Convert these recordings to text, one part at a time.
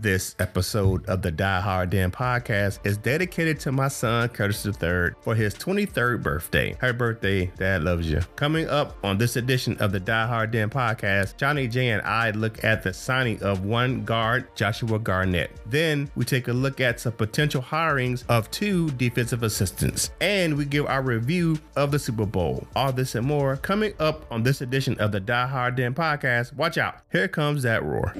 This episode of the Die Hard Den podcast is dedicated to my son Curtis III for his 23rd birthday. Happy birthday, Dad loves you. Coming up on this edition of the Die Hard Den podcast, Johnny J and I look at the signing of one guard, Joshua Garnett. Then we take a look at some potential hirings of two defensive assistants, and we give our review of the Super Bowl. All this and more coming up on this edition of the Die Hard Den podcast. Watch out! Here comes that roar.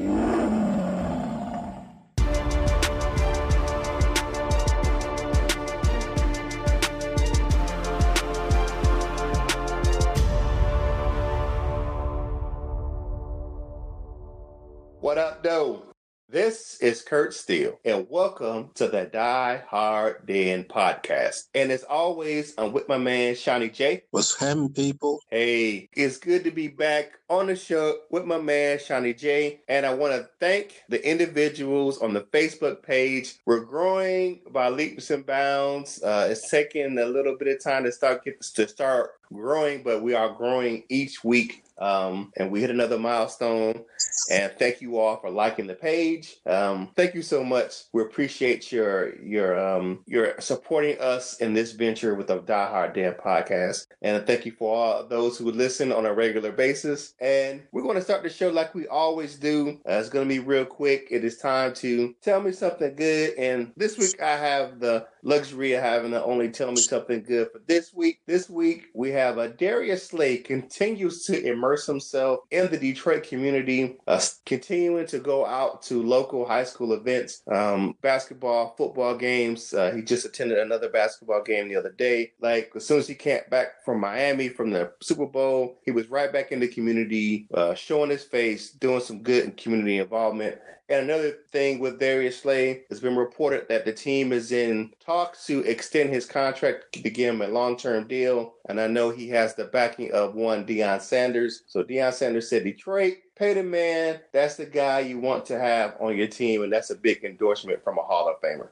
Is Kurt Steele, and welcome to the Die Hard Den podcast. And as always, I'm with my man Shawnee J. What's happening, people? Hey, it's good to be back on the show with my man Shawnee J. And I want to thank the individuals on the Facebook page. We're growing by leaps and bounds. Uh, it's taking a little bit of time to start get, to start growing, but we are growing each week. Um, and we hit another milestone. And thank you all for liking the page. Um, thank you so much. We appreciate your your um, your supporting us in this venture with the Die Hard Den podcast. And thank you for all those who listen on a regular basis. And we're going to start the show like we always do. Uh, it's going to be real quick. It is time to tell me something good. And this week I have the luxury of having to only tell me something good for this week. This week we have a Darius Slay continues to immerse himself in the Detroit community, uh, continuing to go out to local high school events, um, basketball, football games. Uh, he just attended another basketball game the other day. Like as soon as he came back from Miami from the Super Bowl, he was right back in the community, uh, showing his face, doing some good community involvement. And another thing with Darius Slay, it's been reported that the team is in talks to extend his contract to give him a long-term deal. And I know he has the backing of one Deion Sanders. So Deion Sanders said, Detroit, pay the man. That's the guy you want to have on your team, and that's a big endorsement from a Hall of Famer.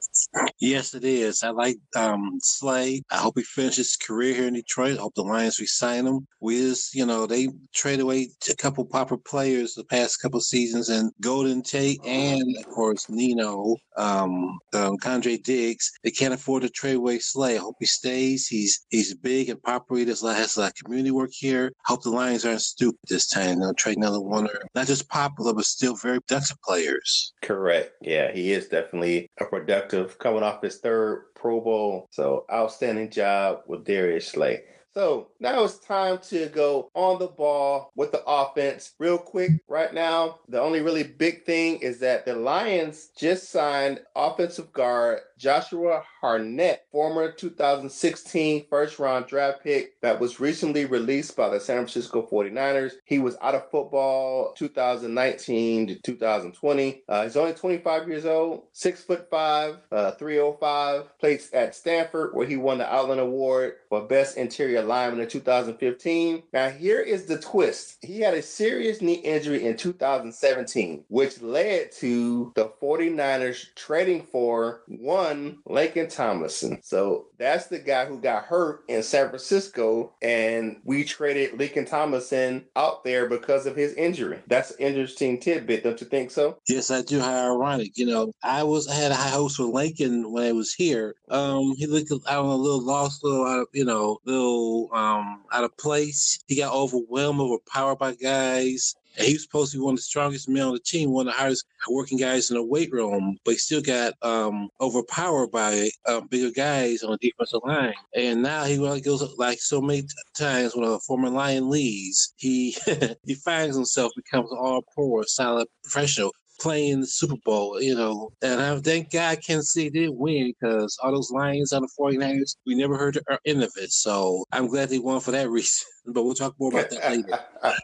Yes, it is. I like um, Slay. I hope he finishes his career here in Detroit. I hope the Lions resign him. Wiz, you know, they trade away a couple proper players the past couple seasons, and Golden Tate and of course Nino, um, um, Quandre Diggs. They can't afford to trade away Slay. I hope he stays. He's he's big and popular. He does a lot, has a lot of community work here. Hope the Lions aren't stupid this time. They'll trade another one not just popular, but still very productive players. Correct. Yeah, he is definitely a productive coming off his third Pro Bowl. So outstanding job with Darius Slay. So now it's time to go on the ball with the offense. Real quick, right now, the only really big thing is that the Lions just signed offensive guard Joshua Garnett, former 2016 first round draft pick that was recently released by the San Francisco 49ers. He was out of football 2019 to 2020. Uh, he's only 25 years old, six foot five, uh, 305. Played at Stanford where he won the Outland Award for Best Interior Lineman in 2015. Now, here is the twist. He had a serious knee injury in 2017, which led to the 49ers trading for one Laken Tomlinson. So that's the guy who got hurt in San Francisco, and we traded Laken Tomlinson out there because of his injury. That's an interesting tidbit, don't you think so? Yes, I do. How ironic. You know, I was I had a high hopes for Laken when I was here. Um, he looked I don't a little lost, a little out of, you know, little um out of place. He got overwhelmed, overpowered by guys. And he was supposed to be one of the strongest men on the team, one of the hardest working guys in the weight room, but he still got um, overpowered by uh, bigger guys on the defensive line. And now he goes like so many t- times when a former Lion leaves, he he finds himself becomes all pro, solid professional playing the Super Bowl, you know. And I thank God Kansas City did win because all those Lions on the 49ers, we never heard the end of it. So I'm glad they won for that reason. But we'll talk more about that later.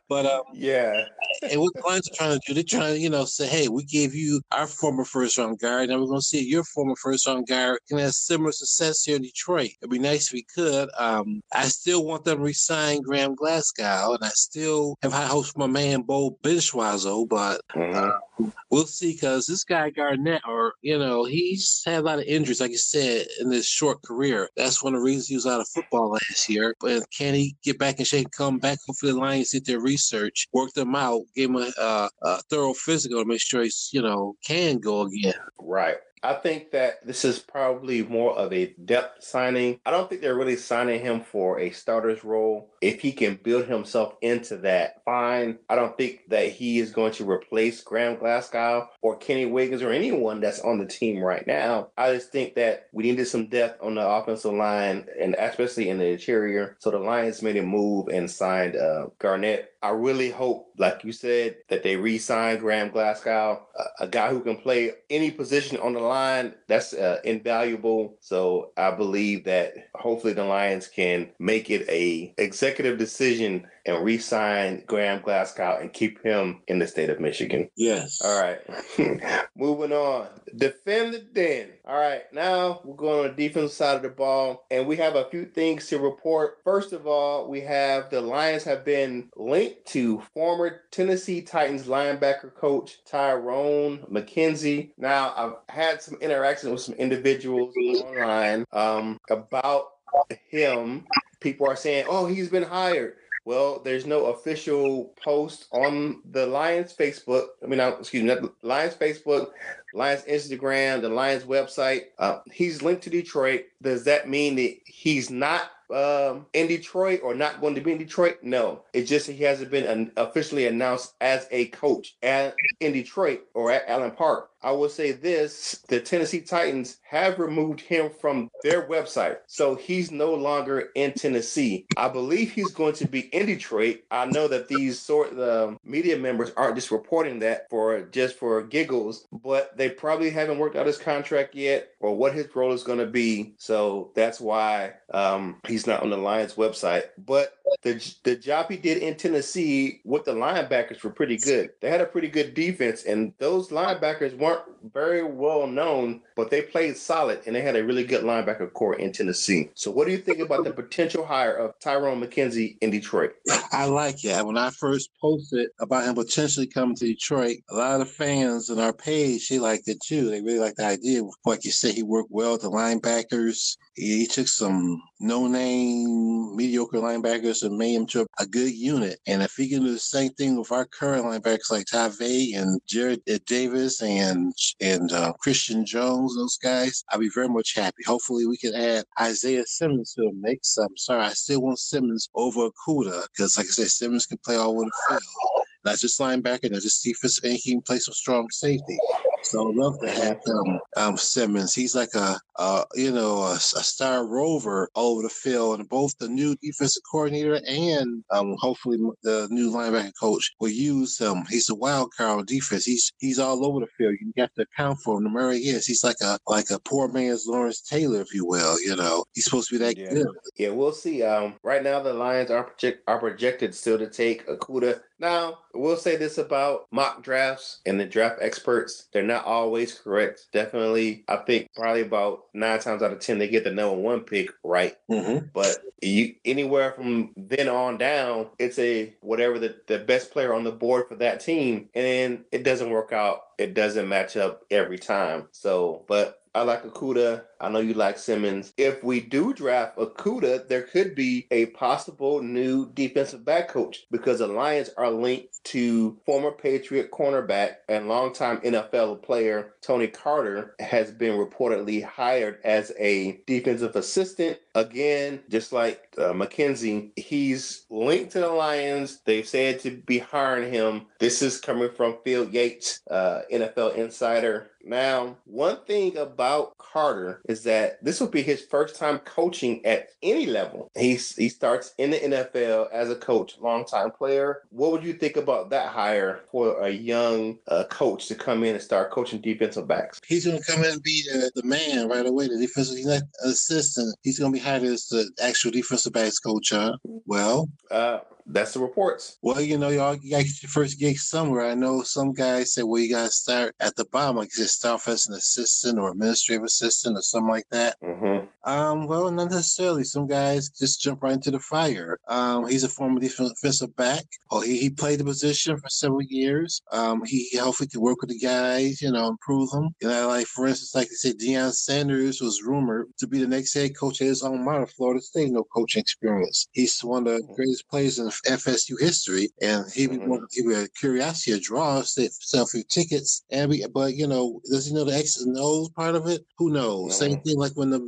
But um, yeah, and what the Lions are trying to do, they're trying to, you know, say, hey, we gave you our former first round guard, and we're going to see if your former first round guard can have similar success here in Detroit. It'd be nice if we could. Um, I still want them to resign Graham Glasgow, and I still have high hopes for my man Beau Benzschawel, but mm-hmm. uh, we'll see because this guy Garnett, or you know, he's had a lot of injuries, like you said, in his short career. That's one of the reasons he was out of football last year. But can he get back in They come back. Hopefully, the Lions did their research, worked them out, gave him a, a, a thorough physical to make sure he's you know can go again. Right. I think that this is probably more of a depth signing. I don't think they're really signing him for a starter's role. If he can build himself into that, fine. I don't think that he is going to replace Graham Glasgow or Kenny Wiggins or anyone that's on the team right now. I just think that we needed some depth on the offensive line and especially in the interior. So the Lions made a move and signed uh, Garnett I really hope, like you said, that they re-sign Graham Glasgow, a, a, guy who can play any position on the line. That's uh, invaluable. So I believe that hopefully the Lions can make it a executive decision and re-sign Graham Glasgow and keep him in the state of Michigan. Yes. All right. Moving on. Defend the den. All right. Now we're going on the defensive side of the ball, and we have a few things to report. First of all, we have the Lions have been linked to former Tennessee Titans linebacker coach Tyrone McKenzie. Now I've had some interaction with some individuals online um, about him. People are saying, "Oh, he's been hired." Well, there's no official post on the Lions Facebook. I mean, excuse me, the Lions Facebook, Lions Instagram, the Lions website. Uh, he's linked to Detroit. Does that mean that he's not um, in Detroit or not going to be in Detroit? No, it's just that he hasn't been officially announced as a coach at, in Detroit or at Allen Park. I will say this the Tennessee Titans have removed him from their website. So he's no longer in Tennessee. I believe he's going to be in Detroit. I know that these sort of uh, media members aren't just reporting that for just for giggles, but they probably haven't worked out his contract yet or what his role is going to be. So that's why um, he's not on the Lions website. But the the job he did in Tennessee with the linebackers were pretty good. They had a pretty good defense, and those linebackers weren't very well known, but they played solid, and they had a really good linebacker core in Tennessee. So, what do you think about the potential hire of Tyrone McKenzie in Detroit? I like it. When I first posted about him potentially coming to Detroit, a lot of fans on our page they liked it too. They really liked the idea. Like you said, he worked well with the linebackers. He, took some no-name, mediocre linebackers and made him to a good unit. And if he can do the same thing with our current linebackers like Tavai and Jarrad Davis and and uh, Christian Jones, those guys, I'll be very much happy. Hopefully, we can add Isaiah Simmons to the mix. I'm sorry, I still want Simmons over Okudah because, like I said, Simmons can play all over the field not just linebacker, not just defense, and he can play some strong safety. So I'd love to have him, um, Simmons. He's like a, a you know, a, a, star rover over the field, and both the new defensive coordinator and um, hopefully the new linebacker coach will use him. He's a wild card on defense. He's he's all over the field. You have to account for him. No matter he is, he's like a like a poor man's Lawrence Taylor, if you will. You know, he's supposed to be that yeah. good. Yeah, we'll see. Um, right now the Lions are project are projected still to take Okudah. Now, we'll say this about mock drafts and the draft experts. They're not always correct. Definitely, I think probably about nine times out of ten they get the number one pick right. Mm-hmm. But you anywhere from then on down, it's a whatever the, the best player on the board for that team, and it doesn't work out. It doesn't match up every time. So, but I like Okudah. I know you like Simmons. If we do draft Okudah, there could be a possible new defensive back coach because the Lions are linked to former Patriot cornerback and longtime NFL player Tony Carter has been reportedly hired as a defensive assistant. Again, just like uh, McKenzie, he's linked to the Lions. They've said to be hiring him. This is coming from Field Yates, uh, NFL insider. Now, one thing about Carter is that this will be his first time coaching at any level. He's he starts in the NFL as a coach, longtime player. What would you think about that hire for a young uh, coach to come in and start coaching defensive backs? He's going to come in and be the, the man right away. The defensive he's not assistant. He's going to be hired as the actual defensive backs coach. Huh? Well, uh, that's the reports. Well, you know, y'all you got get your first gig somewhere. I know some guys say, well, you got to start at the bottom. Like you said, start as an assistant or administrative assistant or something like that. Mm-hmm. Um, well, not necessarily. Some guys just jump right into the fire. Um, he's a former defensive back. Oh, he, he played the position for several years. Um, he hopefully can work with the guys, you know, improve them. You know, like for instance, like I said, Deion Sanders was rumored to be the next head coach at his alma mater, Florida State. No coaching experience. He's one of the mm-hmm. greatest players in FSU history, and he mm-hmm. would he be a curiosity, a draw, sell a few tickets. And we, but you know, does he know the X's and O's part of it? Who knows? Mm-hmm. Same thing like when the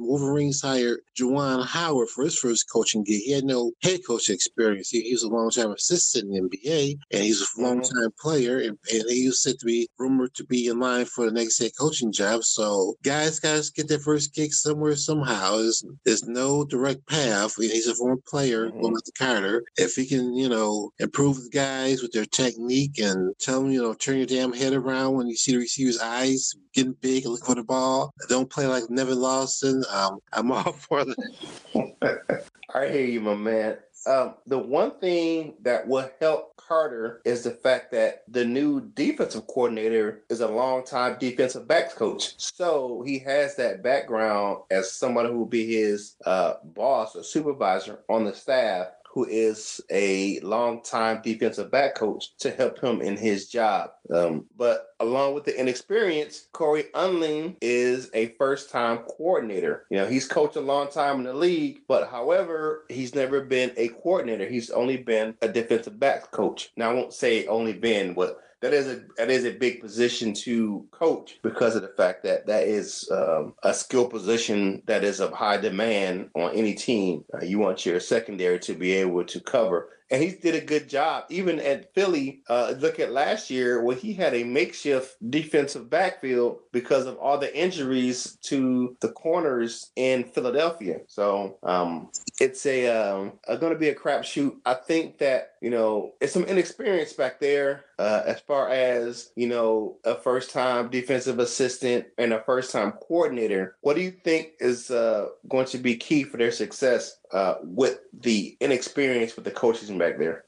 Wolverines hired Juwan Howard for his first coaching gig. He had no head coaching experience. He, he was a long time assistant in the NBA, and he's a long time mm-hmm. player, and, and he was said to be rumored to be in line for the next head coaching job. So guys, guys get their first gig somewhere somehow. There's, there's no direct path. He's a former player mm-hmm. going to Carter. If he can, you know, improve the guys with their technique and tell them, you know, turn your damn head around when you see the receiver's eyes getting big, look for the ball. Don't play like Nevin Lawson. Um, I'm all for that. I hear you, my man. Um, the one thing that will help Carter is the fact that the new defensive coordinator is a longtime defensive backs coach. So he has that background as someone who will be his uh, boss or supervisor on the staff who is a longtime defensive back coach to help him in his job. Um, but along with the inexperience, Cory Undlin is a first time coordinator. You know, he's coached a long time in the league, but however, he's never been a coordinator. He's only been a defensive back coach. Now, I won't say only been, but that is a that is a big position to coach because of the fact that that is um, a skill position that is of high demand on any team. Uh, you want your secondary to be able to cover and he did a good job. Even at Philly, uh, look at last year where he had a makeshift defensive backfield because of all the injuries to the corners in Philadelphia. So um, it's a, um, a going to be a crapshoot. I think that you know it's some inexperience back there uh, as far as you know a first time defensive assistant and a first time coordinator. What do you think is uh, going to be key for their success uh, with the inexperience with the coaches back there?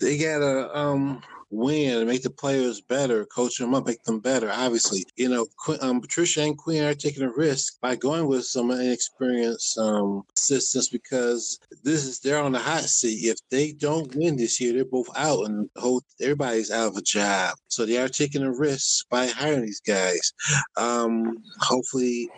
They gotta um win, and make the players better, coach them up, make them better. Obviously, you know, um, Patricia and Quinn are taking a risk by going with some inexperienced um, assistants because this is they're on the hot seat. If they don't win this year, they're both out, and whole everybody's out of a job. So they are taking a risk by hiring these guys. Um, hopefully,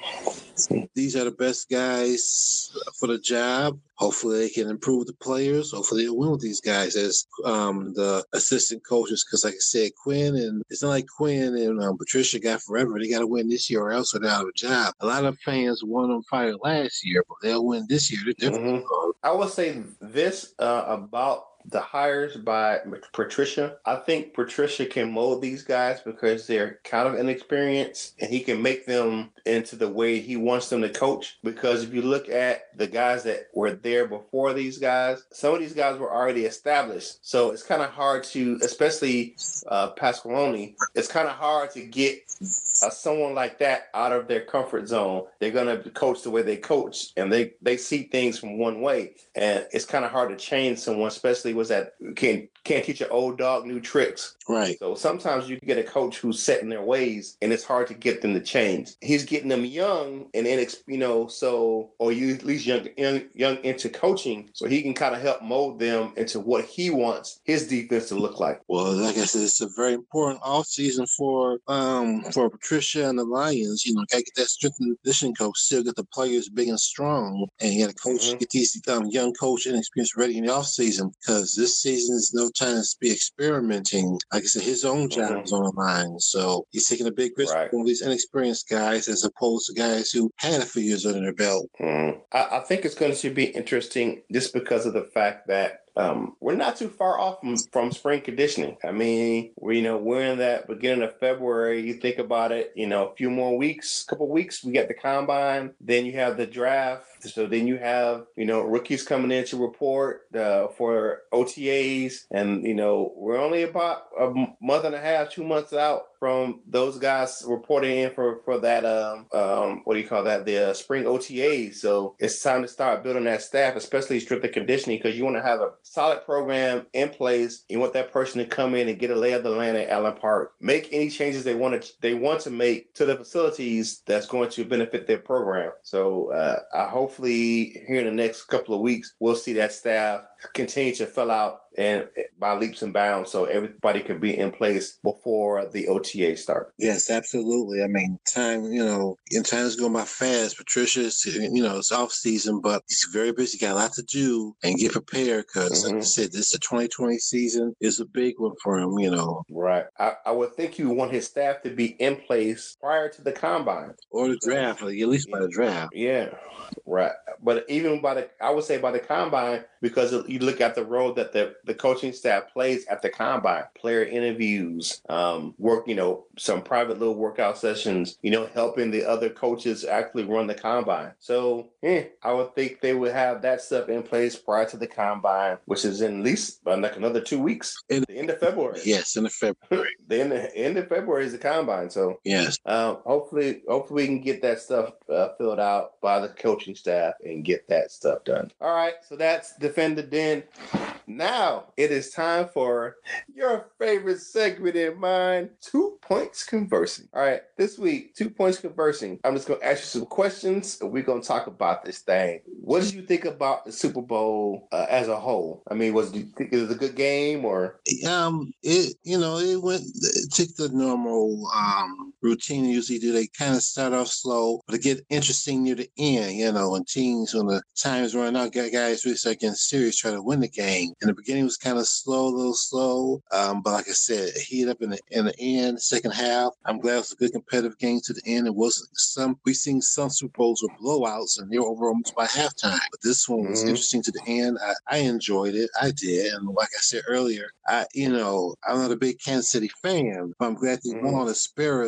these are the best guys for the job. Hopefully, they can improve the players. Hopefully, they'll win with these guys as um, the assistant coaches. Because, like I said, Quinn and it's not like Quinn and um, Patricia got forever. They got to win this year, or else they're out of a job. A lot of fans won them fired last year, but they'll win this year. Mm-hmm. I will say this uh, about the hires by Patricia, I think Patricia can mold these guys because they're kind of inexperienced and he can make them into the way he wants them to coach. Because if you look at the guys that were there before these guys, some of these guys were already established. So it's kind of hard to, especially uh, Pasqualoni, it's kind of hard to get uh, someone like that out of their comfort zone. They're going to coach the way they coach and they, they see things from one way. And it's kind of hard to change someone, especially was that can can't teach an old dog new tricks. Right. So sometimes you get a coach who's set in their ways, and it's hard to get them to change. He's getting them young and inex, you know, so or you at least young, young, young into coaching, so he can kind of help mold them into what he wants his defense to look like. Well, like I said, it's a very important off season for um for Patricia and the Lions. You know, got to get that strength and conditioning coach, still get the players big and strong, and you got to coach mm-hmm. get these um, young coach and experience ready in the off season because this season is no time to be experimenting. Like I said, his own job mm-hmm. is on the line. So he's taking a big risk right. with these inexperienced guys as opposed to guys who had a few years under their belt. Mm. I, I think it's going to be interesting just because of the fact that um, we're not too far off from, from spring conditioning. I mean, we you know we're in that beginning of February. You think about it, you know, a few more weeks, a couple weeks, we get the combine. Then you have the draft. So then you have you know rookies coming in to report uh, for OTAs, and you know we're only about a month and a half, two months out from those guys reporting in for for that um um what do you call that the uh, spring OTA. So it's time to start building that staff, especially strength and conditioning, because you want to have a solid program in place. You want that person to come in and get a lay of the land at Allen Park, make any changes they want to they want to make to the facilities that's going to benefit their program. So uh, I hopefully here in the next couple of weeks we'll see that staff continue to fill out and by leaps and bounds so everybody can be in place before the OTA start. Yes, absolutely. I mean, time, you know, in time's going by fast. Patricia's, you know, it's off season, but he's very busy, got a lot to do and get prepared because, mm-hmm. like I said, this is a 2020 season is a big one for him, you know. Right. I, I would think you want his staff to be in place prior to the combine or the draft, like at least by the draft. Yeah. Right. But even by the, I would say by the combine, because you look at the role that the, the coaching staff plays at the combine, player interviews, um, work, you know, some private little workout sessions, you know, helping the other coaches actually run the combine. So, yeah, I would think they would have that stuff in place prior to the combine, which is in at least uh, like another two weeks, in the end of February. Yes, in the February. the end of, end of February is the combine. So, yes, um, hopefully, hopefully we can get that stuff uh, filled out by the coaching staff and get that stuff done. All right, so that's defend the den. Now it is time for your favorite segment in mine, two points conversing. All right, this week, two points conversing. I'm just gonna ask you some questions and we're gonna talk about this thing. What did you think about the Super Bowl uh, as a whole? I mean, was it, it was a good game or? Um, it you know it went it took the normal um routine usually do. They kind of start off slow, but it get interesting near the end. You know, when teams when the times run out, guys really start getting serious, try to win the game. In the beginning, it was kind of slow, a little slow, um, but like I said, heat up in the in the end, second half. I'm glad it was a good competitive game to the end. It wasn't some we seen some Super Bowls with blowouts and they were over almost by halftime, but this one was mm-hmm. interesting to the end. I, I enjoyed it. I did, and like I said earlier, I you know I'm not a big Kansas City fan, but I'm glad they mm-hmm. won the spare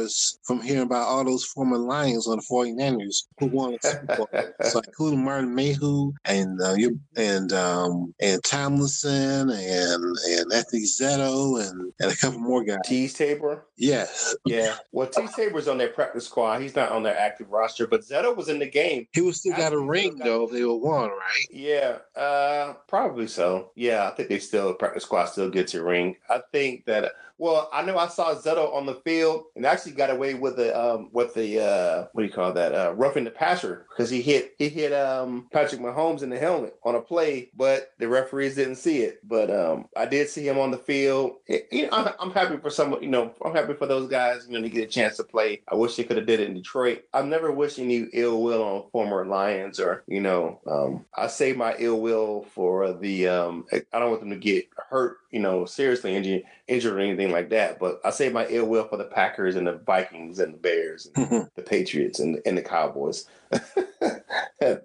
from hearing about all those former Lions on the 49ers who won a Super Bowl. so including Martin Mayhew and uh, and um, and Tomlinson and and Anthony Zettel and and a couple more guys. Teez Tabor. Yes. Yeah. Well, Teez Tabor's on their practice squad. He's not on their active roster, but Zettel was in the game. He was still got a ring though. If they were one, right? Yeah. Uh, probably so. Yeah, I think they still practice squad still gets a ring. I think that well, I know I saw Zettel on the field and actually got away with the um with the uh what do you call that uh roughing the passer because he hit he hit um Patrick Mahomes in the helmet on a play, but the referees didn't see it. But um I did see him on the field. It, you know, I'm, I'm happy for some you know I'm happy for those guys you know to get a chance to play. I wish they could have did it in Detroit. I'm never wishing you ill will on former Lions or you know um I say my ill will for the um I don't want them to get hurt you know seriously injured injured or anything like that. But I say my ill will for the Packers and the Vikings and the Bears and the Patriots and, and the Cowboys.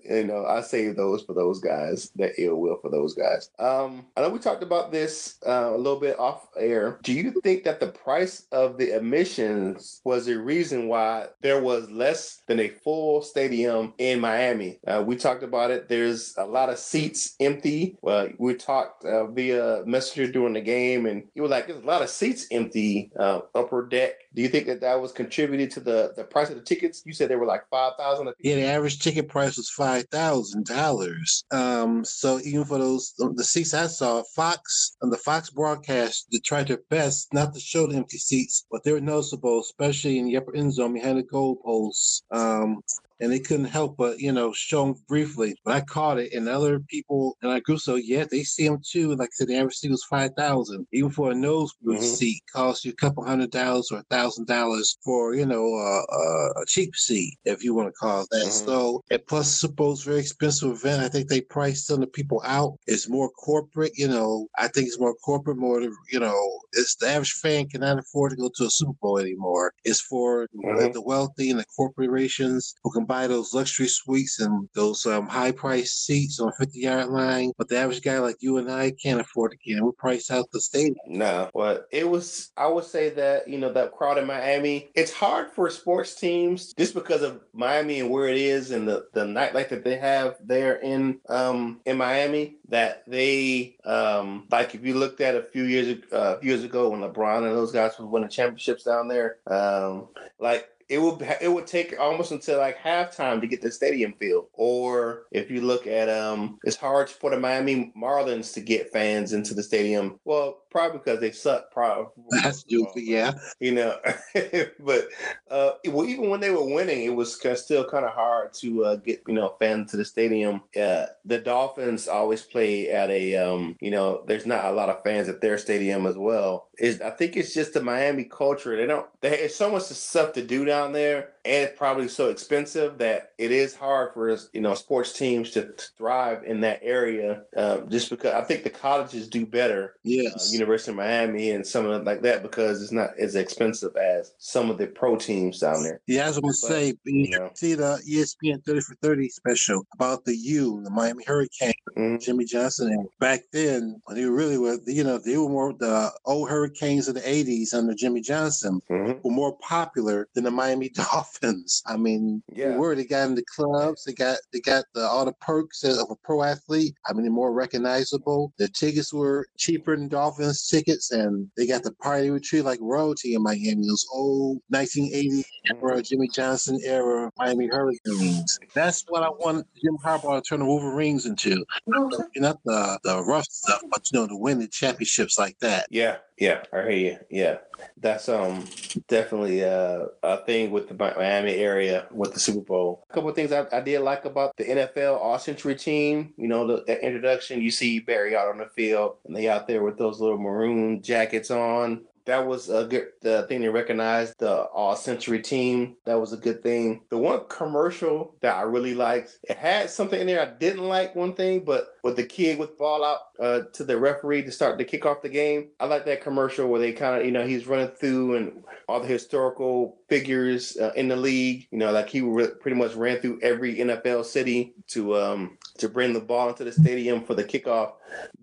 you know, I save those for those guys, that ill will for those guys. Um, I know we talked about this uh, a little bit off air. Do you think that the price of the admissions was a reason why there was less than a full stadium in Miami? Uh, we talked about it. There's a lot of seats empty. Well, we talked uh, via messenger during the game, and you were like, "There's a lot of seats empty uh, upper deck." Do you think that that was contributed to the the price of the tickets? You said they were like five thousand. Yeah, the average ticket price was five thousand dollars. Um, so even for those the seats I saw, Fox and the Fox broadcast they tried their best not to show the empty seats, but they were noticeable, especially in the upper end zone behind the goalposts. Um, and they couldn't help but you know show them briefly. But I caught it, and other people in our group so yeah, they see them too. Like I said, the average seat was five thousand. Even for a nosebleed mm-hmm. seat, costs you a couple hundred dollars or a thousand dollars for you know uh, a cheap seat, if you want to call that. Mm-hmm. So, and plus, suppose very expensive event. I think they price some of the people out. It's more corporate, you know. I think it's more corporate, more you know. It's the average fan cannot afford to go to a Super Bowl anymore. It's for mm-hmm. the wealthy and the corporations who can buy those luxury suites and those um, high price seats on 50 yard line, but the average guy like you and I can't afford to get. We price out the stadium. No, but it was. I would say that you know that crowd in Miami. It's hard for sports teams just because of Miami and where it is and the the nightlife that they have there in um in Miami. That they um like if you looked at a few years uh, years ago when LeBron and those guys was winning championships down there, um like it would it would take almost until like halftime to get the stadium filled. Or if you look at um, it's hard for the Miami Marlins to get fans into the stadium. Well, probably because they suck. Probably that's stupid. Yeah, you know. but uh, well, even when they were winning, it was still kind of hard to uh, get you know fans to the stadium. Uh, the Dolphins always play at a um, you know, there's not a lot of fans at their stadium as well. Is I think it's just the Miami culture. They don't. They, it's so much stuff to do down there and it's probably so expensive that it is hard for you know sports teams to, to thrive in that area. Um, just because I think the colleges do better. Uh, yes, uh, University of Miami and some of like that because it's not as expensive as some of the pro teams down there. Yeah, I was gonna but, say, you know. see the ESPN thirty for thirty special about the U, the Miami Hurricane, mm-hmm. Jimmy Johnson, and back then when they really were, you know, they were more the old Hurricanes of the '80s under Jimmy Johnson mm-hmm. were more popular than the Miami Dolphins. Dolphins. I mean, yeah. where they got in the clubs, they got they got the, all the perks of a pro athlete. I mean, they're more recognizable. The tickets were cheaper than Dolphins tickets, and they got the party retreat like royalty in Miami. Those old 1980 era Jimmy Johnson era Miami Hurricanes. That's what I want Jim Harbaugh to turn the Wolverines into. Not the the rough stuff, but you know, to win the championships like that. Yeah, yeah, I hear you. Yeah, that's um definitely uh, a thing with the Miami area with the Super Bowl. A couple of things I, I did like about the NFL All Century team. You know, the, the, introduction. You see Barry out on the field, and they out there with those little maroon jackets on that was a good uh, thing to recognize the all century team. That was a good thing. The one commercial that I really liked, it had something in there I didn't like one thing, but with the kid with ball out uh, to the referee to start to kick off the game, I like that commercial where they kind of, you know, he's running through and all the historical figures uh, in the league, you know, like he re- pretty much ran through every NFL city to um to bring the ball into the stadium for the kickoff.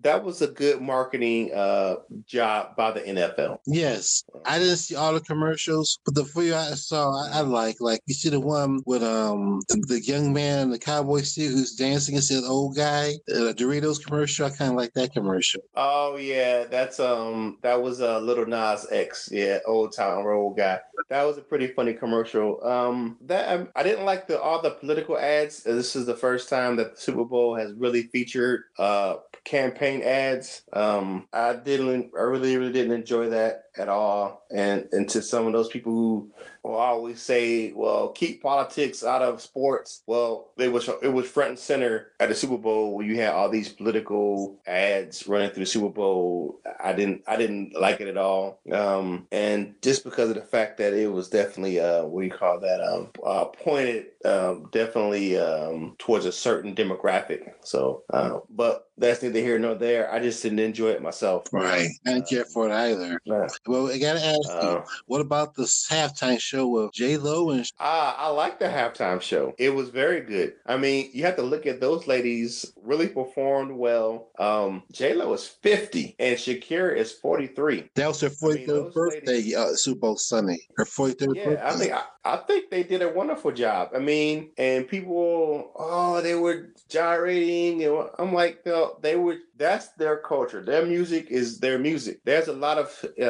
That was a good marketing uh, job by the NFL. Yes, I didn't see all the commercials, but the few I saw, I, I like. Like you see the one with um the, young man the cowboy suit who's dancing against the old guy, the Doritos commercial. I kind of like that commercial. Oh yeah, that's um that was a uh, Lil Nas X, yeah, old town road guy. That was a pretty funny commercial. Um, that um, I didn't like the all the political ads. This is the first time that the Super Bowl has really featured uh campaign ads. Um, I didn't, I really, really didn't enjoy that at all. And and to some of those people who will always say, "Well, keep politics out of sports." Well, it was it was front and center at the Super Bowl where you had all these political ads running through the Super Bowl. I didn't I didn't like it at all. Um, and just because of the fact that it was definitely uh, what do you call that? Um, uh, pointed um, definitely um, towards a certain demographic. So, uh, but that's neither here nor there. I just didn't enjoy it myself. Right. I didn't care for it either. Well, I gotta ask uh, you, what about the halftime show with J Lo and? Ah, I like the halftime show. It was very good. I mean, you have to look at those ladies really performed well. Um, J Lo is fifty and Shakira is forty three. That was her forty third I mean, birthday. Ladies, uh, Super Bowl Sunday. Her forty third. Yeah, birthday. I mean, I, I think they did a wonderful job. I mean, and people, oh, they were gyrating, and I'm like, they were that's their culture. Their music is their music. There's a lot of uh,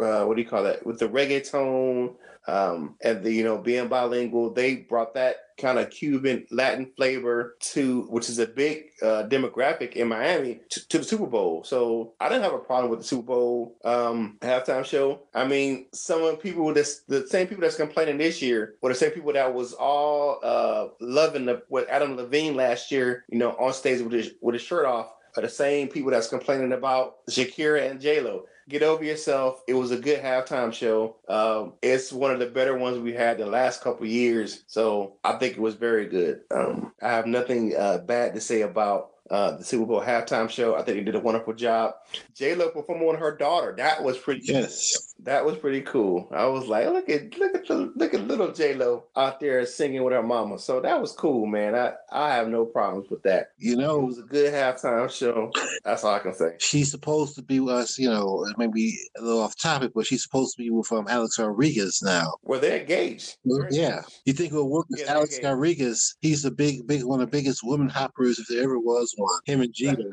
uh, what do you call that with the reggaeton um, and the you know being bilingual. They brought that kind of Cuban Latin flavor to which is a big uh, demographic in Miami to, to, the Super Bowl. So I didn't have a problem with the Super Bowl um, halftime show. I mean, some of the people that's the same people that's complaining this year were the same people that was all uh, loving the, Adam Levine last year, you know, on stage with his with his shirt off are the same people that's complaining about Shakira and J Lo. Get over yourself. It was a good halftime show. Um, it's one of the better ones we had the last couple years. So I think it was very good. Um, I have nothing uh, bad to say about uh, the Super Bowl halftime show. I think they did a wonderful job. J Lo performed on her daughter. That was pretty. Yes. That was pretty cool. I was like, look at look at the, look at little J Lo out there singing with her mama. So that was cool, man. I I have no problems with that. You know, it was a good halftime show. That's all I can say. She's supposed to be with us. You know, maybe a little off topic, but she's supposed to be with um, Alex Rodriguez now. Well, they're engaged. Well, yeah, you think it will work with yeah, Alex Rodriguez? He's the big, big one of the biggest woman hoppers if there ever was one. Him and Jeter.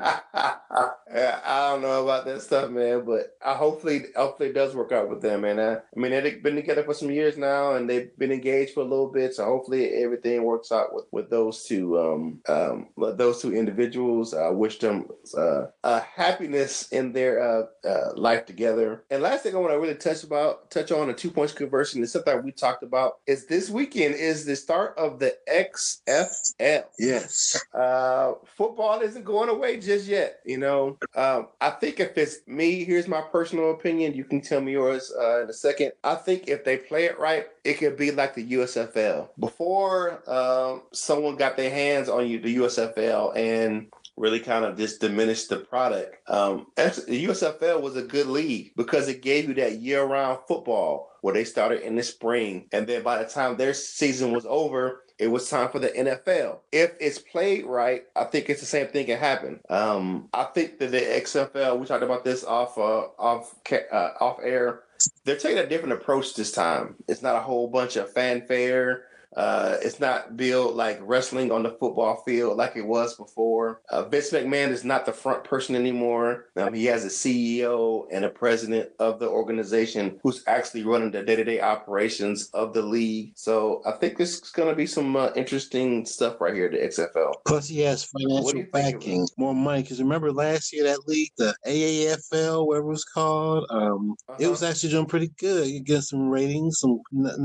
I don't know about that stuff, man, but I hopefully, hopefully it does work out with them, And I, I mean, they've been together for some years now, and they've been engaged for a little bit, so hopefully everything works out with, with those two, um, um, those two individuals. I wish them uh, uh, happiness in their uh, uh, life together. And last thing I want to really touch about, touch on a two points conversion is something we talked about. Is this weekend is the start of the XFL? Yes. Uh, football isn't going away just yet. You know, um, I think if it's me, here's my personal opinion. You can tell me yours uh, in a second. I think if they play it right, it could be like the USFL. Before um, someone got their hands on you, the USFL, and really kind of just diminished the product. Um, the USFL was a good league because it gave you that year-round football where they started in the spring, and then by the time their season was over, it was time for the NFL. If it's played right, I think it's the same thing can happen. Um, I think that the XFL, we talked about this off uh, off uh, off air. They're taking a different approach this time. It's not a whole bunch of fanfare uh, it's not built like wrestling on the football field like it was before. Uh, Vince McMahon is not the front person anymore. Um, he has a CEO and a president of the organization who's actually running the day to day operations of the league. So I think this is going to be some uh, interesting stuff right here, the XFL. Plus, he has financial backing, more money. Because remember last year, that league, the AAFL, whatever it was called, um, uh-huh. it was actually doing pretty good. You get some ratings, some,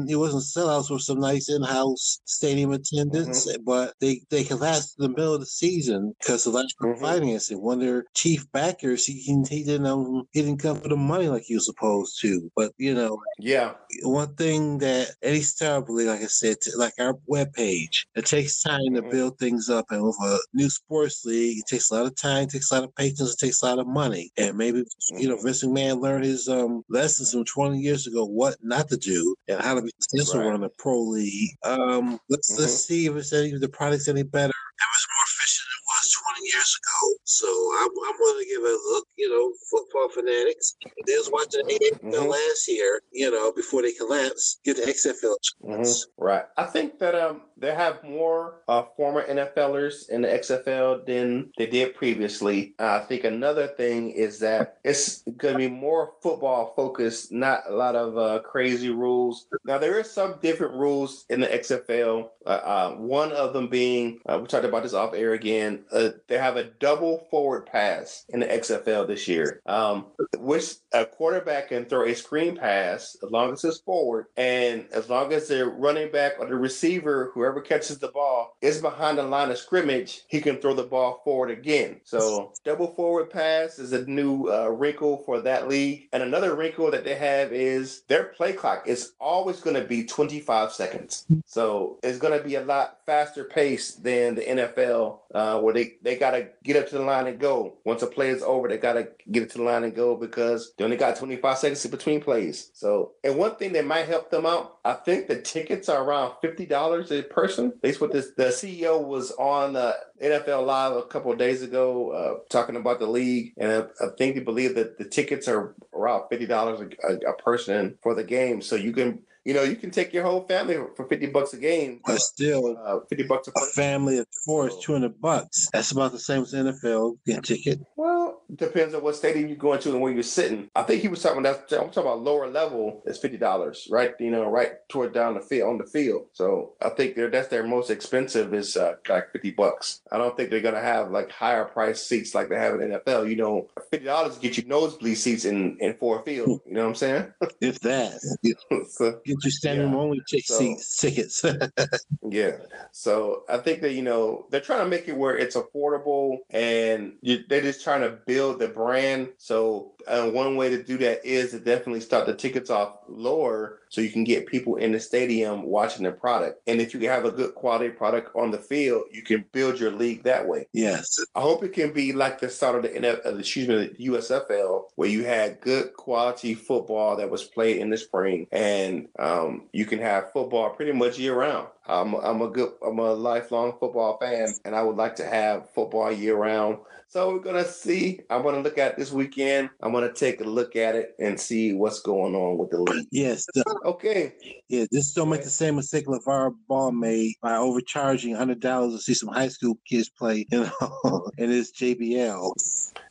it wasn't sellouts with some nice in house house stadium attendance, mm-hmm. but they they collapsed in the middle of the season because of lack of mm-hmm. financing. One of their chief backers, he he didn't um, he didn't come for the money like he was supposed to. But you know, yeah, one thing that Eddie terribly, like I said, like our web page, it takes time mm-hmm. to build things up, and with a new sports league, it takes a lot of time, it takes a lot of patience, it takes a lot of money, and maybe you know mm-hmm. Vince McMahon learned his um lessons from 20 years ago, what not to do, and how to be successful right. run a pro league. Um, let's mm-hmm. let's see if it's any if the product's any better. It was more efficient than it was 20 years ago. So I'm, I'm going to give it a look. You know, football fanatics. They was watching the AFL mm-hmm. last year. You know, before they collapsed, get the XFL. Mm-hmm. Right. I think that um they have more uh, former NFLers in the XFL than they did previously. Uh, I think another thing is that it's going to be more football focused, not a lot of uh, crazy rules. Now there is some different rules in the XFL. Uh, uh, one of them being uh, we talked about this off air again. they have a double forward pass in the XFL this year, um, which a quarterback can throw a screen pass as long as it's forward, and as long as the running back or the receiver, whoever whoever catches the ball is behind the line of scrimmage, he can throw the ball forward again. So double forward pass is a new uh, wrinkle for that league. And another wrinkle that they have is their play clock is always going to be 25 seconds. So it's going to be a lot faster pace than the NFL, uh, where they, they got to get up to the line and go. Once a play is over, they got to get it to the line and go because they only got 25 seconds between plays. So, and one thing that might help them out, I think the tickets are around $50 a person. That's what this, the CEO was on uh, NFL Live a couple of days ago uh, talking about the league, and I, I think he believe that the tickets are around fifty dollars a, person for the game, so you can you know, you can take your whole family for fifty bucks a game. But still, uh, fifty bucks a, a family of four is two hundred bucks. That's about the same as NFL get ticket. Well, depends on what stadium you're going to and where you're sitting. I think he was talking. That's I'm talking about lower level. It's fifty dollars, right? You know, right toward down the field on the field. So I think that's their most expensive is uh, like fifty bucks. I don't think they're gonna have like higher price seats like they have in NFL. You know, fifty dollars get you nosebleed seats in in Ford Field. You know what I'm saying? if that, so, you standing Yeah. only ch- So- tickets. Yeah. So I think that, you know, they're trying to make it where it's affordable and you, they're just trying to build the brand. So uh, one way to do that is to definitely start the tickets off lower so you can get people in the stadium watching the product. And if you have a good quality product on the field, you can build your league that way. yes. I hope it can be like the start of the NF, uh, excuse me, the USFL, where you had good quality football that was played in the spring, and um, you can have football pretty much year round. I'm, I'm a good, I'm a lifelong football fan, and I would like to have football year round. So we're gonna see. I'm gonna look at this weekend. I'm gonna take a look at it and see what's going on with the league. Yes. The, Okay. yeah. Just don't make the same mistake LeVar Ball made by overcharging hundred dollars to see some high school kids play, you know, and it's JBL.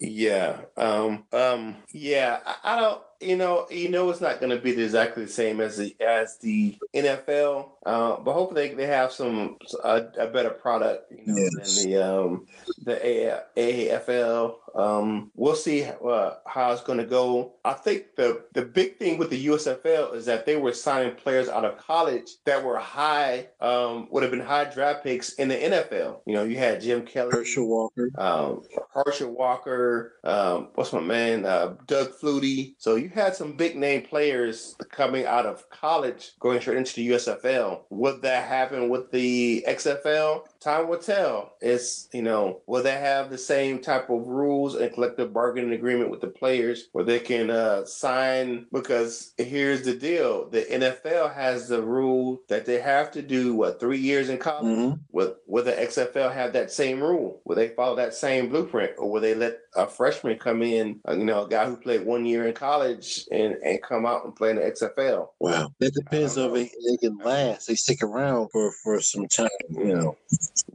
Yeah. Um. Um. Yeah. I, I don't. You know. You know. It's not going to be exactly the same as the as the NFL. Uh. But hopefully they, they have some a, a better product. You know. Yes. Than the um the A, AAFL. Um. We'll see uh, how it's going to go. I think the the big thing with the USFL is that they were signing players out of college that were high. Um. Would have been high draft picks in the NFL. You know. You had Jim Kelly. Herschel Walker. um, Herschel Walker, um, what's my man, uh, Doug Flutie. So you had some big name players coming out of college going straight into the USFL. Would that happen with the XFL? Time will tell. It's, you know, will they have the same type of rules and collective bargaining agreement with the players where they can uh, sign? Because here's the deal the NFL has the rule that they have to do, what, three years in college? hmm Will, will the XFL have that same rule? Will they follow that same blueprint, or will they let a freshman come in, uh, you know, a guy who played one year in college and, and come out and play in the XFL? Wow. That depends on if they, they can last. They stick around for for some time. You know.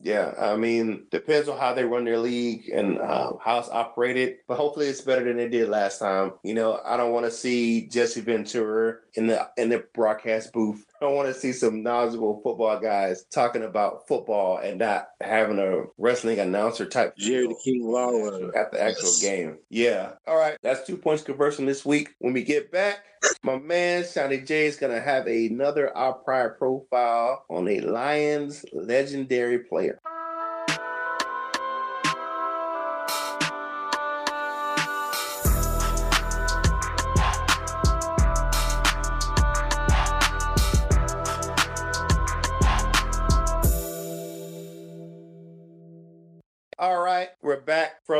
Yeah, I mean, depends on how they run their league and uh, how it's operated. But hopefully, it's better than they did last time. You know, I don't want to see Jesse Ventura in the in the broadcast booth. I want to see some knowledgeable football guys talking about football and not having a wrestling announcer type Jerry the. King Lawler. at the actual Yes. game. Yeah. All right. That's two points conversing this week. When we get back, my man Shiny J is gonna have another Our Pride profile on a Lions legendary player.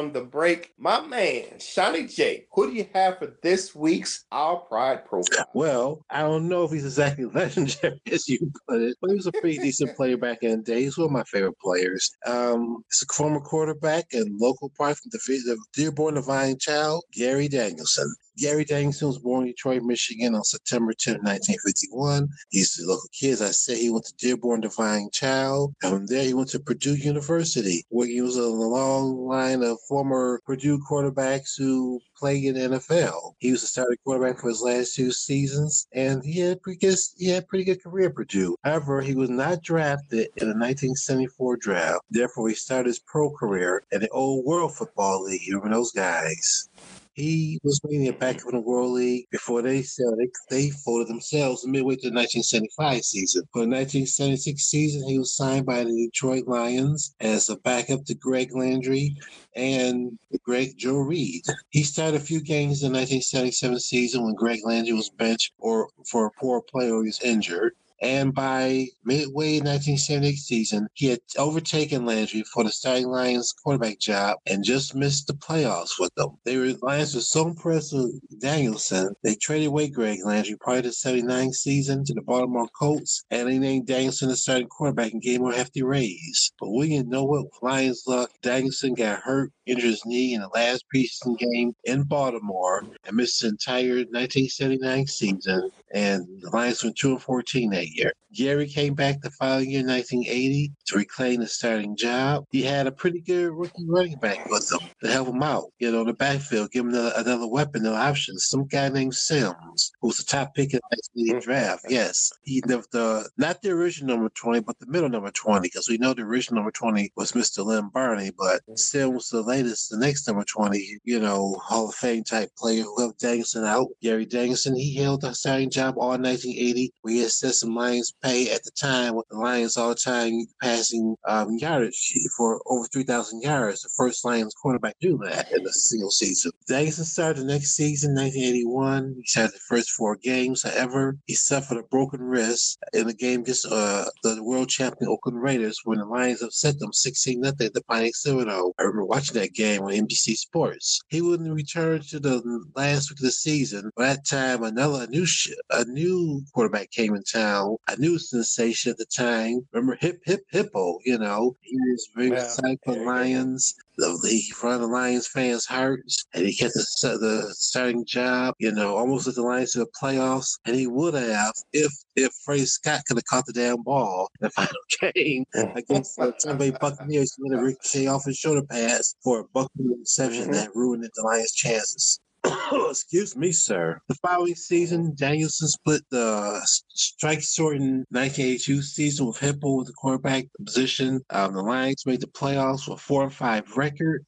From the break. My man, Shiny J, who do you have for this week's Our Pride profile? Well, I don't know if he's exactly legendary as you put it, but he was a pretty decent player back in the day. He's one of my favorite players. Um, he's a former quarterback and local pride from the, the Dearborn Divine Child, Gary Danielson. Gary Danielson was born in Detroit, Michigan on September 10, 1951. He's a local kid. As I said, he went to Dearborn Divine Child. And from there, he went to Purdue University, where he was on a long line of former Purdue quarterbacks who played in the NFL. He was a starting quarterback for his last two seasons, and he had pretty good, he had a pretty good career at Purdue. However, he was not drafted in the 1974 draft. Therefore, he started his pro career in the Old World Football League. You remember those guys? He was mainly a backup in the World League before they they, they folded themselves midway through the 1975 season. For the 1976 season, he was signed by the Detroit Lions as a backup to Greg Landry and Greg Joe Reed. He started a few games in the 1977 season when Greg Landry was benched or for a poor player who was injured. And by midway 1978 season, he had overtaken Landry for the starting Lions quarterback job and just missed the playoffs with them. They were Lions were so impressed with Danielson, they traded away Greg Landry prior to the 79 season to the Baltimore Colts, and they named Danielson the starting quarterback and gave him a hefty raise. But we didn't know what Lions luck. Danielson got hurt, injured his knee in the last preseason game in Baltimore, and missed the entire 1979 season. And the Lions went 2 and 14 that year. Gary came back the following year, 1980, to reclaim the starting job. He had a pretty good rookie running back with him to help him out, you know, in the backfield, give him another, another weapon, another option. Some guy named Sims, who was the top pick in the 1980 mm-hmm. draft. Yes, he the, the not the original number 20, but the middle number 20, because we know the original number 20 was Mr. Lem Barney, but mm-hmm. Sims was the latest, the next number 20, you know, Hall of Fame type player who helped Danielson out. Gary Danielson, he held the starting job all 1980. We had set some Lions pay at the time with the Lions all time passing um, yardage for over 3,000 yards. The first Lions quarterback do that in a single season. Danielson started the next season, 1981. He started the first four games. However, he suffered a broken wrist in the game against uh, the world champion Oakland Raiders when the Lions upset them 16 0 at the Pontiac Silverdome. I remember watching that game on NBC Sports. He wouldn't return to the last week of the season. By that time, another new new a new quarterback came in town, a new sensation at the time. Remember Hip Hip Hipple? You know, he was very well, excited for the Lions the, he run the Lions fans' hearts, and he kept the, the starting job. You know, almost with the Lions to the playoffs, and he would have if if Freddie Scott could have caught the damn ball in the final game against the Tampa Bay Buccaneers. He would have ricocheted off his shoulder pass for a Buccaneer reception mm-hmm. that ruined the Lions' chances. Excuse me, sir. The following season, Danielson split the strike shortened 1982 season with Hipple with the quarterback position. Um, the Lions made the playoffs with a four and five record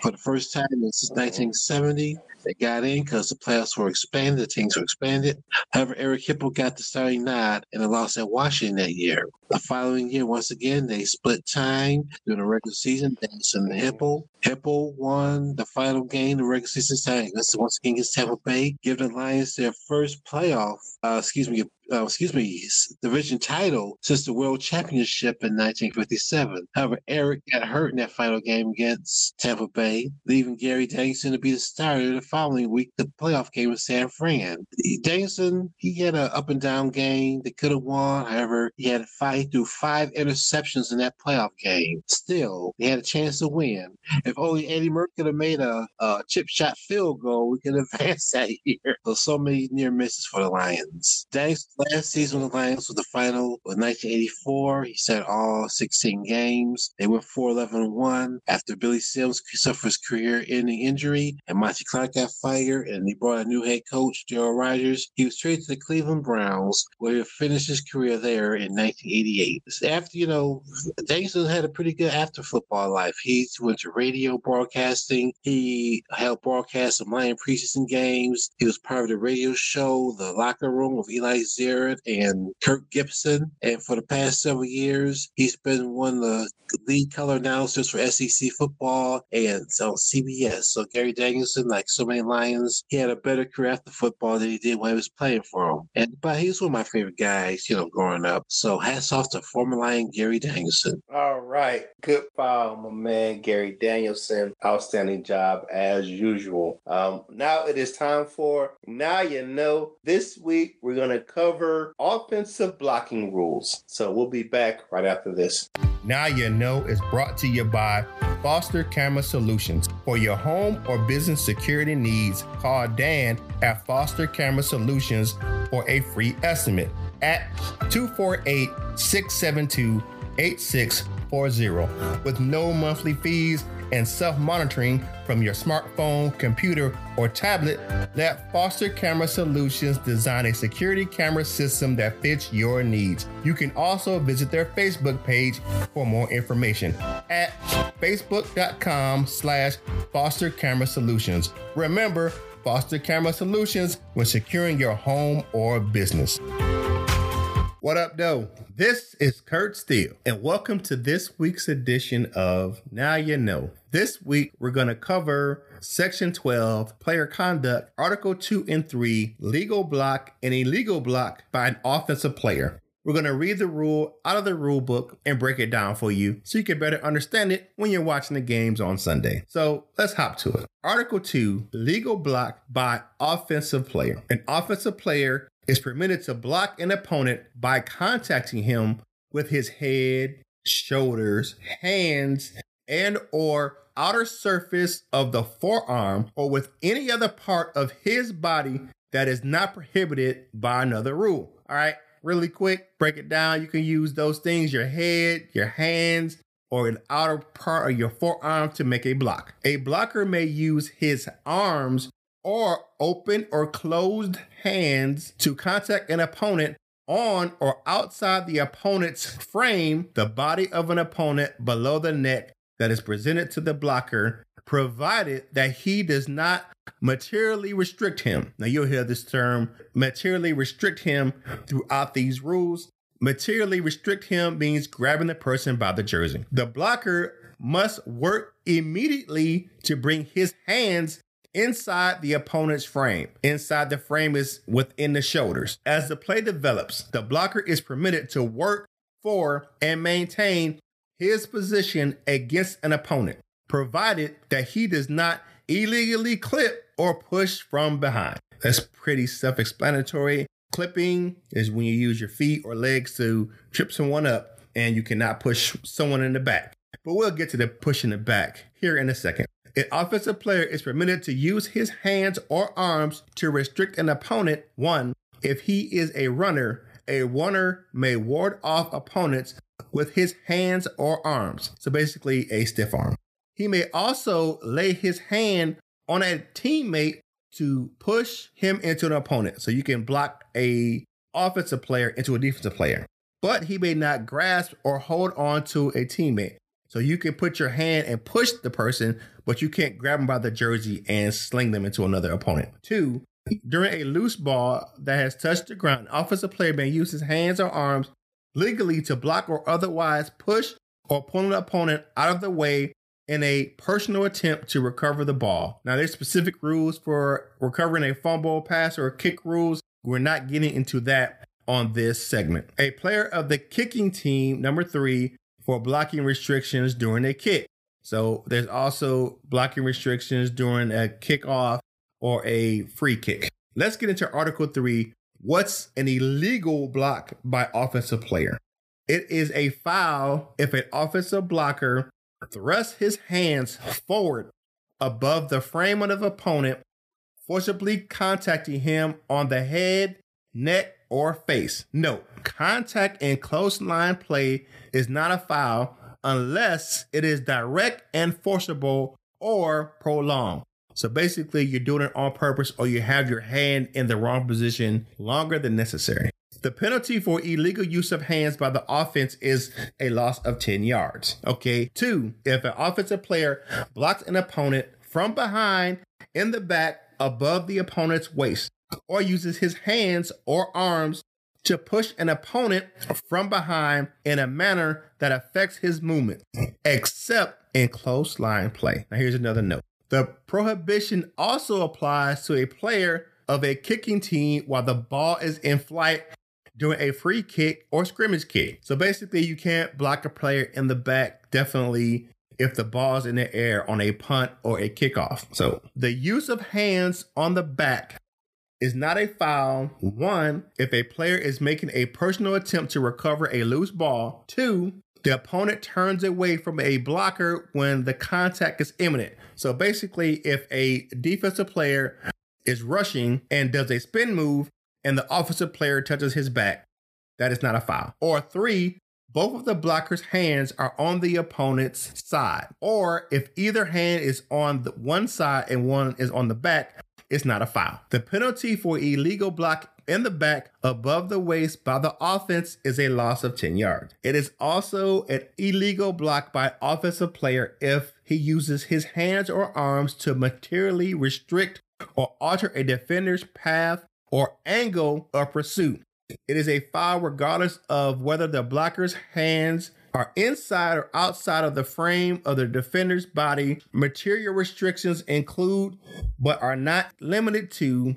for the first time since 1970. They got in because the playoffs were expanded, the teams were expanded. However, Eric Hipple got the starting nod in a loss at Washington that year. The following year, once again, they split time during the regular season. Danielson and Hipple. Hipple won the final game, the regular season time. This once again against Tampa Bay, give the Lions their first playoff, uh, excuse me, uh, excuse me, division title since the World Championship in 1957. However, Eric got hurt in that final game against Tampa Bay, leaving Gary Danielson to be the starter the following week, the playoff game with San Fran. Danielson, he had an up and down game. that could have won. However, he had to fight through five interceptions in that playoff game. Still, he had a chance to win. If only Eddie Murray could have made a, a chip shot field goal, we could advance that year. So, so many near misses for the Lions. Danielson last season with the Lions was the final of 1984. He set all 16 games. They went 4 11 1 after Billy Sims suffered his career ending injury and Monty Clark got fired and he brought a new head coach, Darryl Rogers. He was traded to the Cleveland Browns where he finished his career there in 1988. After, you know, Danielson had a pretty good after football life. He went to radio broadcasting. He helped broadcast some Lion preseason games. He was part of the radio show, The Locker Room with Eli And Kirk Gibson. And for the past several years, he's been one of the lead color announcers for SEC football and on CBS. So Gary Danielson, like so many Lions, he had a better career after football than he did when he was playing for them. And but he's one of my favorite guys, you know, growing up. So hats off to former Lion Gary Danielson. All right. Good file, my man Gary Danielson. Outstanding job as usual. Um, now it is time for Now You Know. This week we're gonna cover cover offensive blocking rules. So we'll be back right after this. Now You Know is brought to you by Foster Camera Solutions. For your home or business security needs, call Dan at Foster Camera Solutions for a free estimate at 248 672 8640 with no monthly fees and self monitoring from your smartphone, computer, or tablet, let Foster Camera Solutions design a security camera system that fits your needs. You can also visit their Facebook page for more information at facebook.com slash Foster Camera Solutions. Remember, Foster Camera Solutions when securing your home or business. What up, though? This is Kurt Steele, and welcome to this week's edition of Now You Know. This week, we're going to cover Section 12, Player Conduct, Article 2 and 3, Legal Block, and Illegal Block by an offensive player. We're going to read the rule out of the rule book and break it down for you so you can better understand it when you're watching the games on Sunday. So let's hop to it. Article 2 Legal block by offensive player. An offensive player is permitted to block an opponent by contacting him with his head, shoulders, hands, and or outer surface of the forearm or with any other part of his body that is not prohibited by another rule. All right. really quick, break it down. You can use those things your head, your hands, or an outer part of your forearm to make a block. A blocker may use his arms or open or closed hands to contact an opponent on or outside the opponent's frame, the body of an opponent below the neck that is presented to the blocker, provided that he does not materially restrict him. Now you'll hear this term materially restrict him throughout these rules. Materially restrict him means grabbing the person by the jersey. The blocker must work immediately to bring his hands inside the opponent's frame. Inside the frame is within the shoulders. As the play develops, the blocker is permitted to work for and maintain his position against an opponent, provided that he does not illegally clip or push from behind. That's pretty self explanatory. Clipping is when you use your feet or legs to trip someone up and you cannot push someone in the back. But we'll get to the push in the back here in a second. An offensive player is permitted to use his hands or arms to restrict an opponent. One, if he is a runner, a runner may ward off opponents with his hands or arms. So basically, a stiff arm. He may also lay his hand on a teammate to push him into an opponent. So you can block a offensive player into a defensive player. But he may not grasp or hold on to a teammate. So you can put your hand and push the person, but you can't grab them by the jersey and sling them into another opponent. Two, during a loose ball that has touched the ground, offensive player may use his hands or arms legally to block or otherwise push or pull an opponent out of the way in a personal attempt to recover the ball. Now, there's specific rules for recovering a fumble, pass, or kick rules. We're not getting into that on this segment. A player of the kicking team, number three, for blocking restrictions during a kick. So there's also blocking restrictions during a kickoff or a free kick. Let's get into Article 3. What's an illegal block by offensive player? It is a foul if an offensive blocker thrusts his hands forward above the frame of the opponent, forcibly contacting him on the head, neck, or face. Note, contact in close line play is not a foul unless it is direct and forcible or prolonged. So basically, you're doing it on purpose or you have your hand in the wrong position longer than necessary. The penalty for illegal use of hands by the offense is a loss of 10 yards. Okay. Two, if an offensive player blocks an opponent from behind, in the back, above the opponent's waist, or uses his hands or arms to push an opponent from behind in a manner that affects his movement, except in close line play. Now, here's another note the prohibition also applies to a player of a kicking team while the ball is in flight during a free kick or scrimmage kick. So basically, you can't block a player in the back, definitely if the ball's in the air on a punt or a kickoff. So the use of hands on the back is not a foul. One, if a player is making a personal attempt to recover a loose ball. Two, the opponent turns away from a blocker when the contact is imminent. So basically, if a defensive player is rushing and does a spin move and the offensive player touches his back, that is not a foul. Or three, both of the blocker's hands are on the opponent's side. Or if either hand is on the one side and one is on the back, it's not a foul. The penalty for illegal block in the back above the waist by the offense is a loss of 10 yards. It is also an illegal block by offensive player if he uses his hands or arms to materially restrict or alter a defender's path or angle of pursuit. It is a foul regardless of whether the blocker's hands are inside or outside of the frame of the defender's body. Material restrictions include, but are not limited to,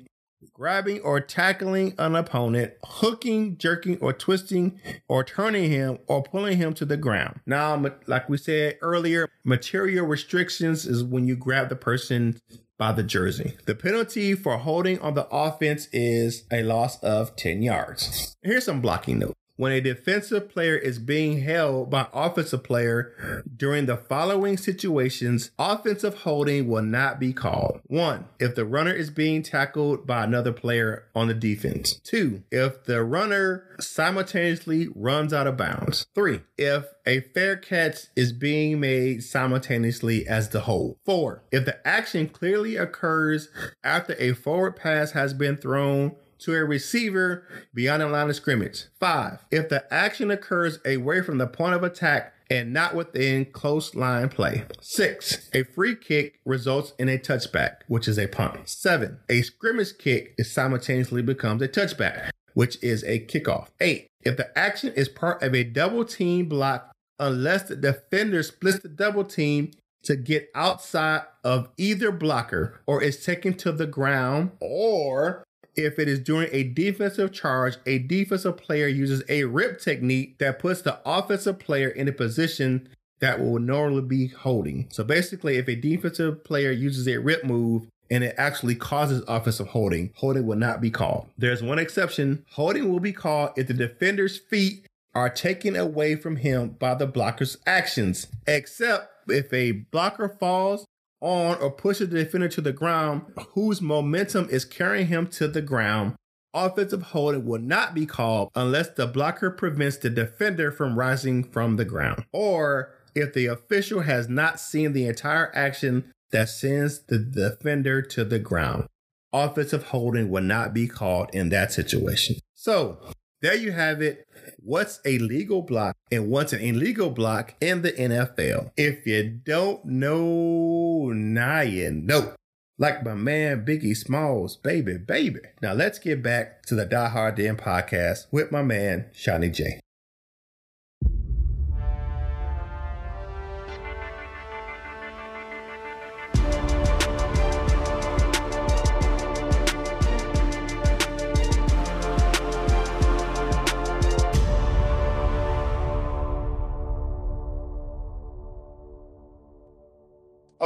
grabbing or tackling an opponent, hooking, jerking, or twisting, or turning him or pulling him to the ground. Now, like we said earlier, material restrictions is when you grab the person by the jersey. The penalty for holding on the offense is a loss of 10 yards. Here's some blocking notes. When a defensive player is being held by offensive player during the following situations, offensive holding will not be called. One, if the runner is being tackled by another player on the defense. Two, if the runner simultaneously runs out of bounds. Three, if a fair catch is being made simultaneously as the hold. Four, if the action clearly occurs after a forward pass has been thrown to a receiver beyond the line of scrimmage. Five, if the action occurs away from the point of attack and not within close line play. Six, a free kick results in a touchback, which is a punt. Seven, a scrimmage kick is simultaneously becomes a touchback, which is a kickoff. Eight, if the action is part of a double team block, unless the defender splits the double team to get outside of either blocker or is taken to the ground, or if it is during a defensive charge, a defensive player uses a rip technique that puts the offensive player in a position that will normally be holding. So basically, if a defensive player uses a rip move and it actually causes offensive holding, holding will not be called. There's one exception holding will be called if the defender's feet are taken away from him by the blocker's actions, except if a blocker falls on or pushes the defender to the ground whose momentum is carrying him to the ground, offensive holding will not be called unless the blocker prevents the defender from rising from the ground or if the official has not seen the entire action that sends the defender to the ground. Offensive holding will not be called in that situation. So, there you have it. What's a legal block and what's an illegal block in the NFL? If you don't know, now you know. Like my man Biggie Smalls, baby, baby. Now let's get back to the Die Hard Den podcast with my man Shawnee J.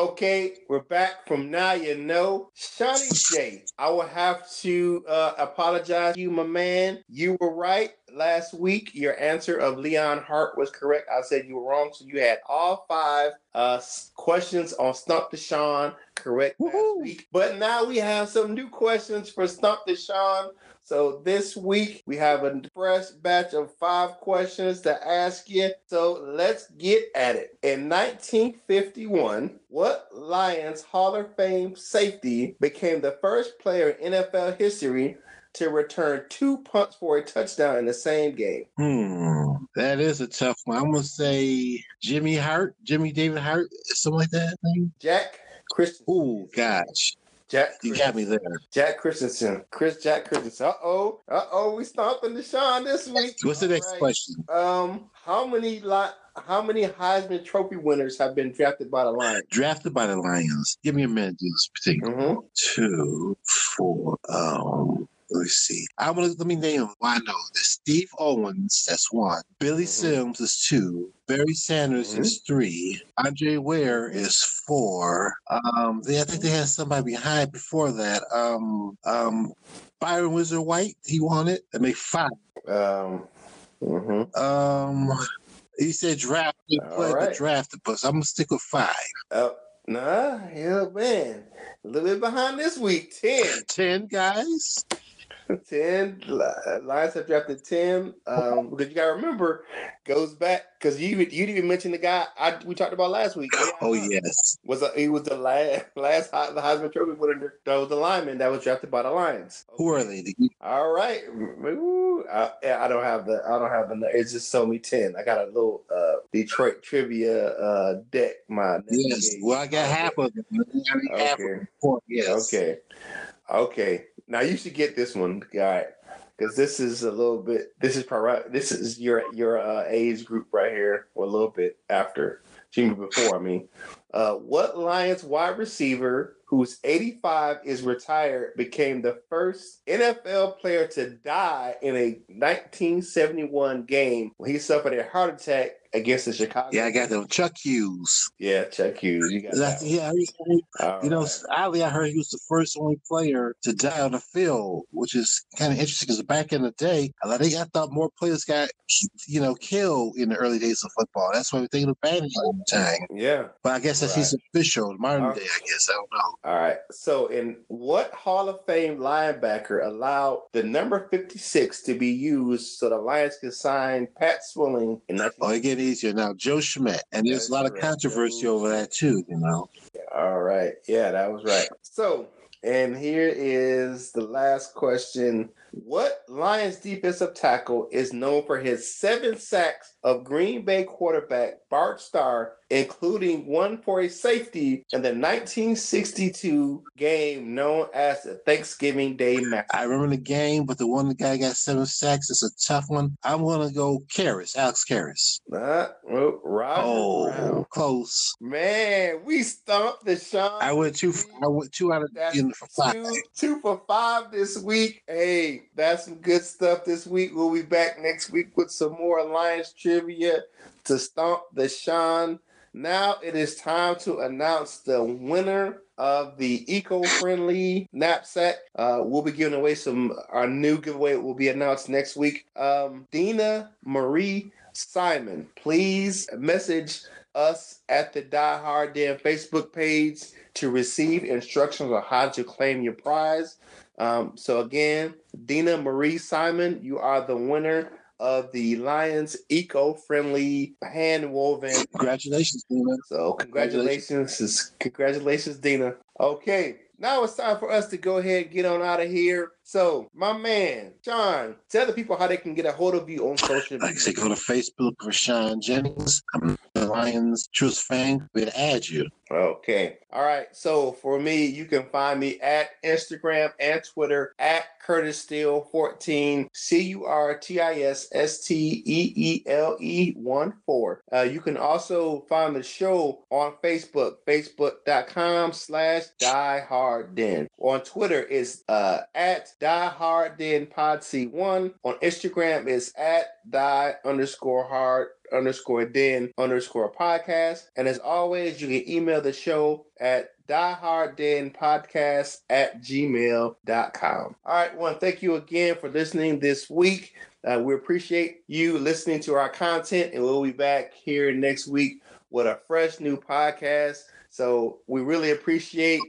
Okay, we're back from now you know. Shawnee J, I will have to uh, apologize to you, my man. You were right last week. Your answer of Leon Hart was correct. I said you were wrong. So you had all five uh, questions on Stump the Sean correct Woo-hoo. last week. But now we have some new questions for Stump the Sean so this week we have a fresh batch of five questions to ask you. So let's get at it. In 1951, what Lions Hall of Fame safety became the first player in NFL history to return two punts for a touchdown in the same game? Hmm, that is a tough one. I'm gonna say Jimmy Hart, Jimmy David Hart, something like that. Jack Christian. Oh gosh. Jack, you got me there. Jack Christiansen, Chris Jack Christiansen. Uh oh, uh oh, we stomping Deshaun this week. What's the All next right. question? Um, how many lot? How many Heisman Trophy winners have been drafted by the Lions? Drafted by the Lions. Give me a minute to this particular. Mm-hmm. Two, four. Um, Let's see. I'm gonna let me name them. I know this. Steve Owens, that's one. Billy mm-hmm. Sims is two. Barry Sanders mm-hmm. is three. Andre Ware is four. Um, they, I think they had somebody behind before that. Um, um, Byron Whizzer White, he won it. That make five. Um, mm-hmm. um, he said draft. He played right. the draft, but I'm gonna stick with five. Oh, nah, yeah, man. A little bit behind this week. Ten. Ten guys. ten. Lions have drafted ten. Um, because you gotta remember, goes back because you you didn't even mention the guy I we talked about last week. Oh yes, was a, he was the last last the Heisman Trophy winner. That was the lineman that was drafted by the Lions. Who are they? All right, Ooh, I, I, don't have the I don't have the. It's just told me ten. I got a little uh, Detroit trivia uh, deck. My yes, well I got half of them. okay. Half of them. Yes. Okay. Okay. Now you should get this one, guy, because this is a little bit. This is probably this is your your uh, age group right here, or a little bit after, Jimmy before. I mean, Uh, what Lions wide receiver who's 85 is retired became the first NFL player to die in a 1971 game when he suffered a heart attack against the Chicago. Yeah, I got them. Chuck Hughes. Yeah, Chuck Hughes. You got That's, that. yeah, I- you know, oddly, I heard he was the first only player to die on the field, which is kind of interesting because back in the day, I think I thought more players got, you know, killed in the early days of football. That's why we're thinking of banning at the time. Yeah. But I guess that's he's official modern All day. I guess I don't know. All right. So, in what Hall of Fame linebacker allowed the number 56 to be used so the Lions could sign Pat Swilling in 19- Oh, get easier now. Joe Schmidt, and there's That's a lot of controversy Joe over that too. You know. All right. Yeah, that was right. So, and here is the last question. What Lions defensive tackle is known for his seven sacks of Green Bay quarterback Bart Starr, including one for a safety in the 1962 game known as the Thanksgiving Day Massacre? I remember the game, but the one the guy got seven sacks. It's a tough one. I'm gonna go Karras, Alex Karras. Uh, well, Roger Oh, Brown. close. Man, we stumped the Sean. I went two. I went two out of That's in for five. two, two for five this week. Hey, that's some good stuff this week. We'll be back next week with some more Alliance trivia to stomp the Sean. Now it is time to announce the winner of the eco-friendly knapsack. Uh, we'll be giving away some. Our new giveaway will be announced next week. Um, Dina Marie Simon, please message us at the Die Hard Den Facebook page to receive instructions on how to claim your prize. Um, so again, Dina Marie Simon, you are the winner of the Lions eco-friendly hand woven. Congratulations, Dina. So congratulations, congratulations, Dina. Okay, now it's time for us to go ahead and get on out of here. So, my man, Sean, tell the people how they can get a hold of you on social Like I media. say, go to Facebook for Sean Jennings. I'm Lions choose fan. We'll add you. Okay. All right. So for me, you can find me at Instagram and Twitter at Curtis Steele 14 C U R T I S S T E E L E 1 4. Uh, you can also find the show on Facebook, facebook.com slash Die Hard Den. On Twitter is uh, at Die Hard Den Pod C1. On Instagram is at Die underscore hard underscore den underscore podcast. And as always, you can email the show at dieharddenpodcast at gmail.com. All right, one, thank you again for listening this week. Uh, we appreciate you listening to our content, and we'll be back here next week with a fresh new podcast. So we really appreciate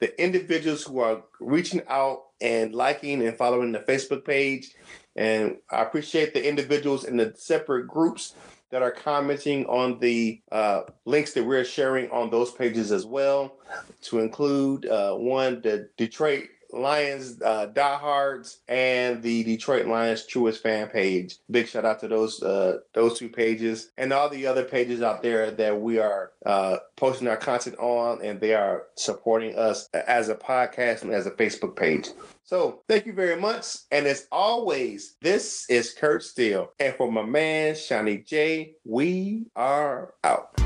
the individuals who are reaching out and liking and following the Facebook page. And I appreciate the individuals in the separate groups that are commenting on the uh, links that we're sharing on those pages as well, to include uh, one, the Detroit Lions uh, diehards and the Detroit Lions truest fan page. Big shout out to those uh, those two pages and all the other pages out there that we are uh, posting our content on, and they are supporting us as a podcast and as a Facebook page. So thank you very much. And as always, this is Kurt Steele. And for my man, Shawnee J, we are out.